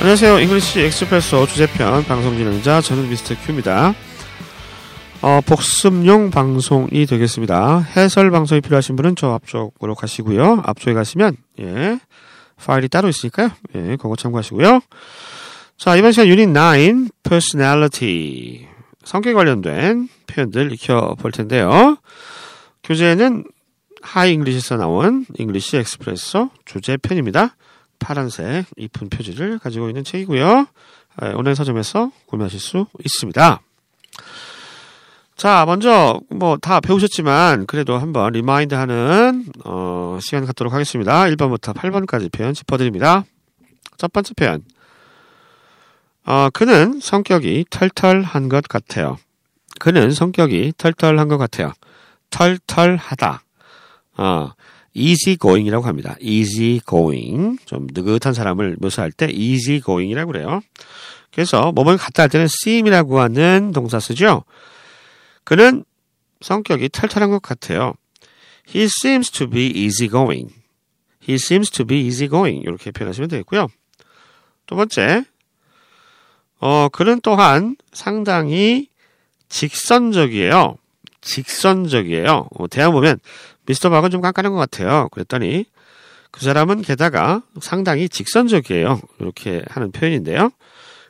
안녕하세요. English Expresso 주제편 방송 진행자 저는 Mr. Q입니다. 어, 복습용 방송이 되겠습니다. 해설 방송이 필요하신 분은 저 앞쪽으로 가시고요. 앞쪽에 가시면 예, 파일이 따로 있으니까요. 예, 그거 참고하시고요. 자, 이번 시간 유닛 9 personality 성격 관련된 표현들 익혀 볼 텐데요. 교재는 Hi English에서 나온 English Expresso 주제편입니다. 파란색 이쁜 표지를 가지고 있는 책이고요. 오늘 서점에서 구매하실 수 있습니다. 자, 먼저 뭐 다 배우셨지만 그래도 한번 remind하는 어, 시간 갖도록 하겠습니다. 1번부터 8번까지 표현 짚어드립니다. 첫 번째 표현. 어, 그는 성격이 털털한 것 같아요. 그는 성격이 털털한 것 같아요. 털털하다. 어, easy going이라고 합니다. easy going. 좀 느긋한 사람을 묘사할 때 easy going이라고 그래요. 그래서 뭐뭐 갖다 할 때는 seem이라고 하는 동사 쓰죠. 그는 성격이 털털한 것 같아요. He seems to be easy going. He seems to be easy going. 이렇게 표현하시면 되겠고요. 두 번째, 어, 그는 또한 상당히 직선적이에요. 직선적이에요. 어, 대화 보면 미스터 박은 좀 깐깐한 것 같아요. 그랬더니 그 사람은 게다가 상당히 직선적이에요. 이렇게 하는 표현인데요.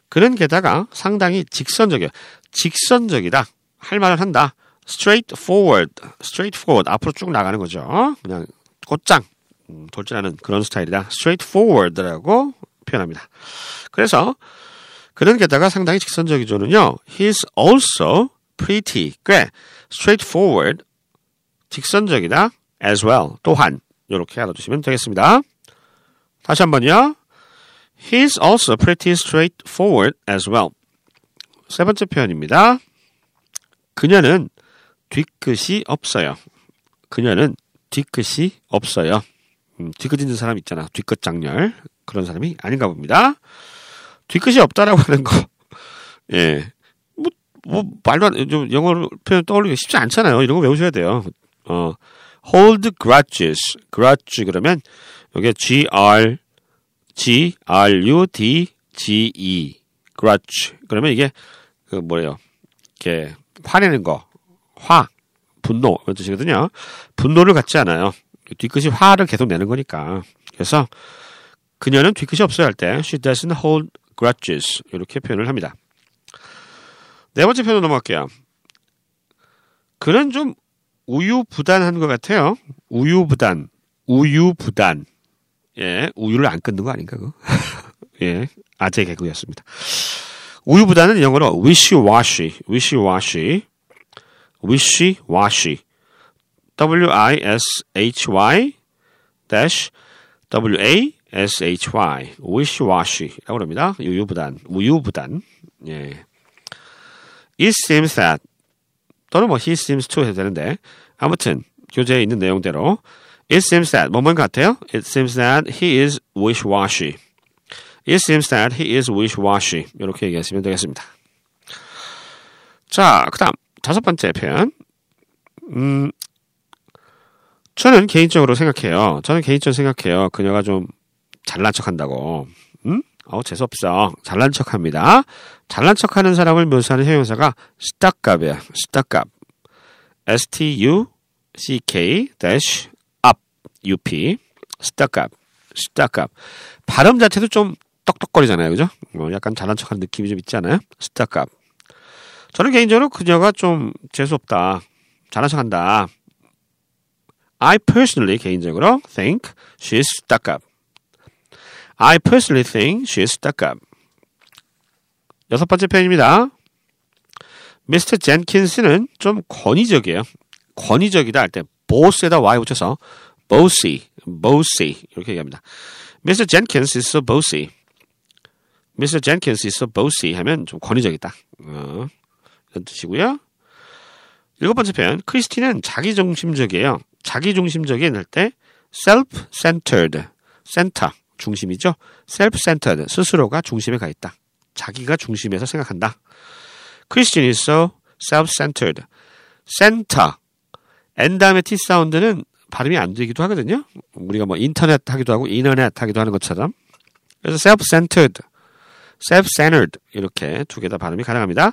그는 게다가 상당히 직선적이에요. 직선적이다. 할 말을 한다. straightforward, straightforward 앞으로 쭉 나가는 거죠. 그냥 곧장 음, 돌진하는 그런 스타일이다. straightforward라고 표현합니다. 그래서 그는 게다가 상당히 직선적이죠는요. He's also pretty 꽤 straightforward 직선적이다 as well 또한 이렇게 알아두시면 되겠습니다. 다시 한번요. He's also pretty straightforward as well. 세 번째 표현입니다. 그녀는 뒤끝이 없어요. 그녀는 뒤끝이 없어요. 음, 뒤끝 있는 사람 있잖아. 뒤끝 장렬. 그런 사람이 아닌가 봅니다. 뒤끝이 없다라고 하는 거. 예. 뭐, 뭐, 말도 안, 좀 영어로 표현 떠올리기 쉽지 않잖아요. 이런 거 외우셔야 돼요. 어, hold grudges. grudge 그러면, 여기 G-R, G-R-U-D-G-E. grudge. 그러면 이게, 그, 뭐래요. 이렇게, 화내는 거. 화. 분노. 이런 뜻이거든요. 분노를 갖지 않아요. 뒤끝이 화를 계속 내는 거니까. 그래서, 그녀는 뒤끝이 없어야 할 때, she doesn't hold grudges. 이렇게 표현을 합니다. 네 번째 표현으로 넘어갈게요. 그는 좀 우유부단한 것 같아요. 우유부단. 우유부단. 예, 우유를 안 끊는 거 아닌가, 그 예, 아재 개그였습니다. 우유부단은 영어로 wishy-washy, wishy-washy, wishy-washy, w-i-s-h-y dash w-a-s-h-y, wishy-washy라고 합니다. 우유부단, 우유부단. 예. It seems that 또는 뭐 he seems to 해도 되는데 아무튼 교재에 있는 내용대로 it seems that 뭐뭔 같아요? It seems that he is wish-washy. It seems that he is wish-washy. 이렇게 얘기하시면 되겠습니다. 자, 그 다음 다섯 번째 표현. 음, 저는 개인적으로 생각해요. 저는 개인적으로 생각해요. 그녀가 좀 잘난 척한다고. 음? 어, 재수없어. 잘난 척 합니다. 잘난 척 하는 사람을 묘사하는 형용사가 스타깝이야. 스타깝. S-T-U-C-K dash up. U-P. 스타깝. 스타깝. 발음 자체도 좀 떡떡거리잖아요. 그죠? 어, 약간 잘난 척 하는 느낌이 좀 있지 않아요? 스타깝. 저는 개인적으로 그녀가 좀 재수없다. 잘난 척 한다. I personally 개인적으로 think she's stuck up. I personally think she's stuck up. 여섯 번째 표현입니다. 미스터 젠킨스는 좀 권위적이에요. 권위적이다 할 때 boss에다 y 붙여서 bossy, bossy 이렇게 얘기합니다. Mr. Jenkins is so bossy. Mr. Jenkins is so bossy 하면 좀 권위적이다. 어, 이런 뜻이고요. 일곱 번째 표현. 크리스티는 자기중심적이에요. 자기중심적인 할 때 self-centered, center 중심이죠. self-centered 스스로가 중심에 가 있다. 자기가 중심에서 생각한다. Christine is so self-centered. center. n 다음에 t 사운드는 발음이 안 되기도 하거든요. 우리가 뭐 인터넷 하기도 하고 인터넷 하기도 하는 것처럼. 그래서 self-centered. self-centered 이렇게 두 개 다 발음이 가능합니다.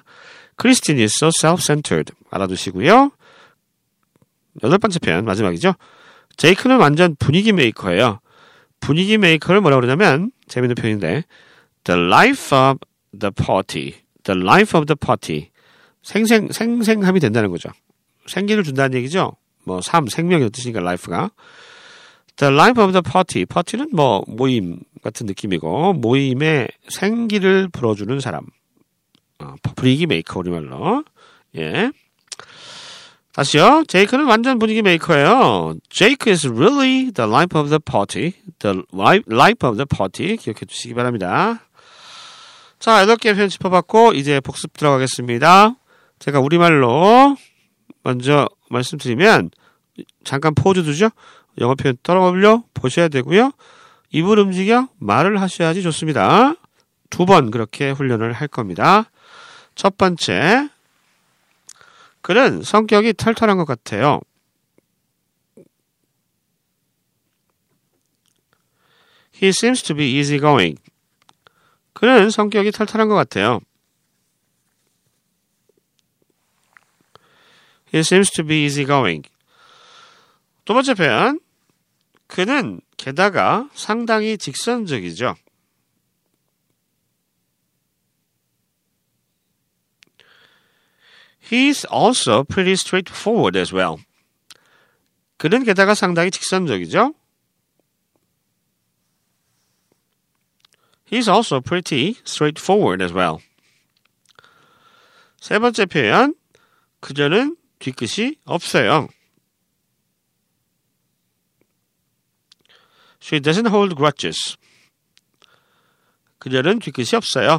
Christine is so self-centered 알아두시고요. 여덟 번째 표현 마지막이죠. 제이크는 완전 분위기 메이커예요. 분위기 메이커를 뭐라고 그러냐면 재밌는 표현인데 the life of the party, the life of the party 생생 생생함이 된다는 거죠. 생기를 준다는 얘기죠. 뭐 삶, 생명이 뜻이니까 life가 the life of the party, party는 뭐 모임 같은 느낌이고 모임에 생기를 불어주는 사람, 어, 분위기 메이커 우리말로 예. 다시요. 제이크는 완전 분위기 메이커예요. Jake is really the life of the party. The life of the party. 기억해 주시기 바랍니다. 자, 여덟 개 표현 짚어봤고, 이제 복습 들어가겠습니다. 제가 우리말로 먼저 말씀드리면, 잠깐 포즈 두죠? 영어 표현 떨어올려 보셔야 되고요. 입을 움직여 말을 하셔야지 좋습니다. 두 번 그렇게 훈련을 할 겁니다. 첫 번째, 그는 성격이 털털한 것 같아요. He seems to be easygoing. 그는 성격이 털털한 것 같아요. He seems to be easygoing. 두 번째 표현. 그는 게다가 상당히 직선적이죠. He's also pretty straightforward as well. 그는 게다가 상당히 직선적이죠. He's also pretty straightforward as well. 세 번째 표현, 그녀는 뒤끝이 없어요. She doesn't hold grudges. 그녀는 뒤끝이 없어요.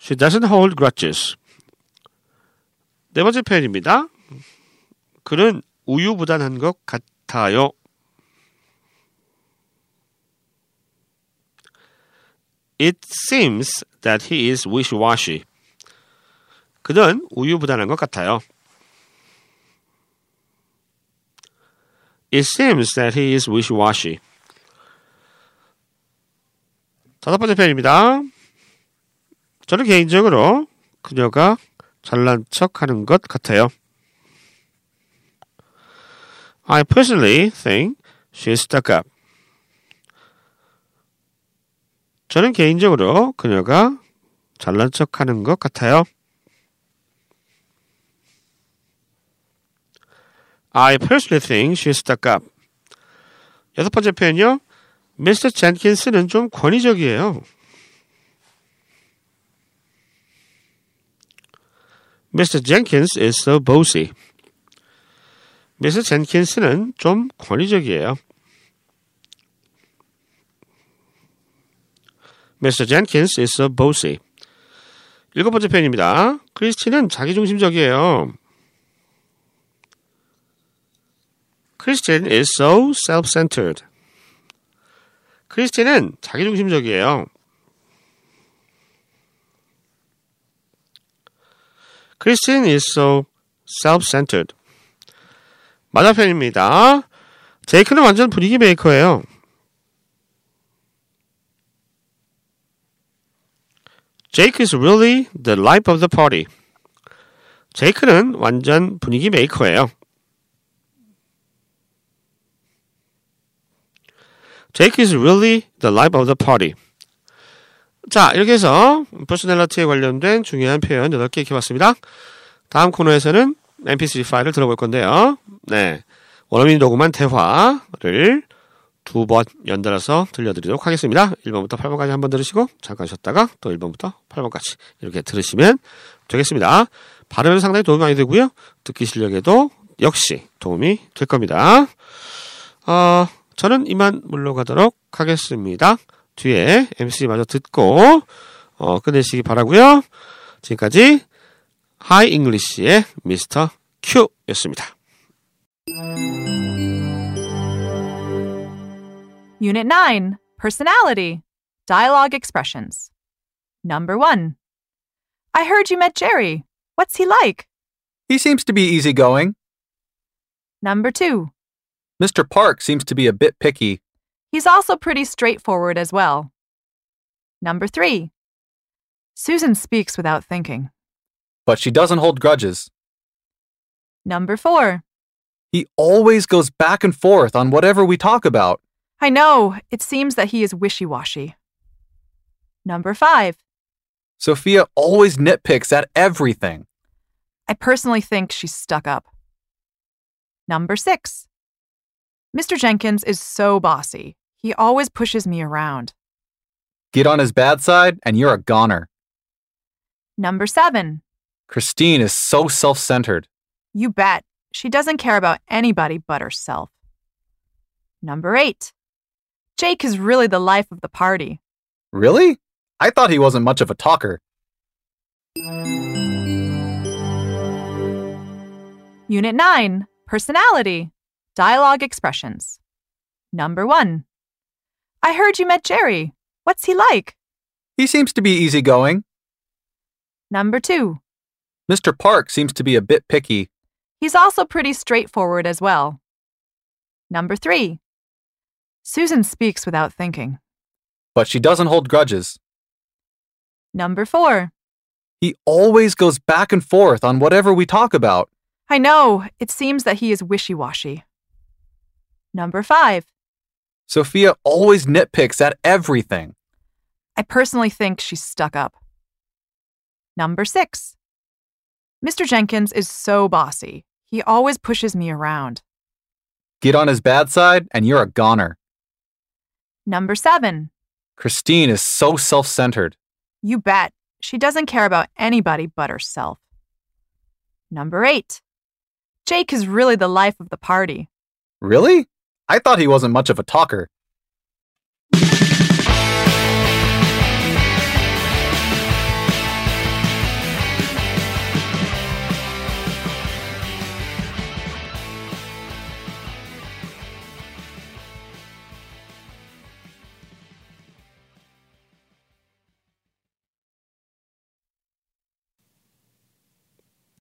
She doesn't hold grudges. 네 번째 표현입니다. 그는 우유부단한 것 같아요. It seems that he is wishy-washy. 그는 우유부단한 것 같아요. It seems that he is wishy-washy. 다섯 번째 표현입니다. 저는 개인적으로 그녀가 잘난 척 하는 것 같아요. I personally think she's stuck up. 저는 개인적으로 그녀가 잘난 척 하는 것 같아요. I personally think she's stuck up. 여섯 번째 표현이요. 미스터 젠킨스는 좀 권위적이에요. Mr. Jenkins is so bossy. 미스 젠킨스는 좀 권위적이에요. Mr. Jenkins is so bossy. 일곱 번째 표현입니다. 크리스티는 자기중심적이에요. Christian is so self-centered. 크리스티는 자기중심적이에요. Christian is so self-centered. 맞아편입니다. 제이크는 완전 분위기 메이커예요. Jake is really the life of the party. 제이크는 완전 분위기 메이커예요. Jake is really the life of the party. 자, 이렇게 해서 personality에 관련된 중요한 표현 8개 익혀봤습니다. 다음 코너에서는 mp3 파일을 들어볼 건데요. 네. 원어민 녹음한 대화를 두 번 연달아서 들려드리도록 하겠습니다. 1번부터 8번까지 한 번 들으시고 잠깐 쉬었다가 또 1번부터 8번까지 이렇게 들으시면 되겠습니다. 발음에도 상당히 도움이 많이 되고요. 듣기 실력에도 역시 도움이 될 겁니다. 어, 저는 이만 물러가도록 하겠습니다. 뒤에 MC 마저 듣고 어, 끝내시기 바라고요. 지금까지 하이 잉글리시의 미스터 큐였습니다. Unit 9 Personality Dialogue Expressions. Number 1. I heard you met Jerry. What's he like? He seems to be easygoing. Number 2. Mr. Park seems to be a bit picky. He's also pretty straightforward as well. Number three. Susan speaks without thinking. But she doesn't hold grudges. Number four. He always goes back and forth on whatever we talk about. I know, it seems that he is wishy washy. Number five. Sophia always nitpicks at everything. I personally think she's stuck up. Number six. Mr. Jenkins is so bossy. He always pushes me around. Get on his bad side, and you're a goner. Number seven. Christine is so self centered. You bet. She doesn't care about anybody but herself. Number eight. Jake is really the life of the party. Really? I thought he wasn't much of a talker. Unit 9 Personality Dialogue Expressions. Number 1. I heard you met Jerry. What's he like? He seems to be easygoing. Number 2. Mr. Park seems to be a bit picky. He's also pretty straightforward as well. Number 3. Susan speaks without thinking. But she doesn't hold grudges. Number 4. He always goes back and forth on whatever we talk about. I know, it seems that he is wishy washy. Number 5. Sophia always nitpicks at everything. I personally think she's stuck up. Number 6. Mr. Jenkins is so bossy. He always pushes me around. Get on his bad side, and you're a goner. Number 7. Christine is so self centered. You bet. She doesn't care about anybody but herself. Number 8. Jake is really the life of the party. Really? I thought he wasn't much of a talker.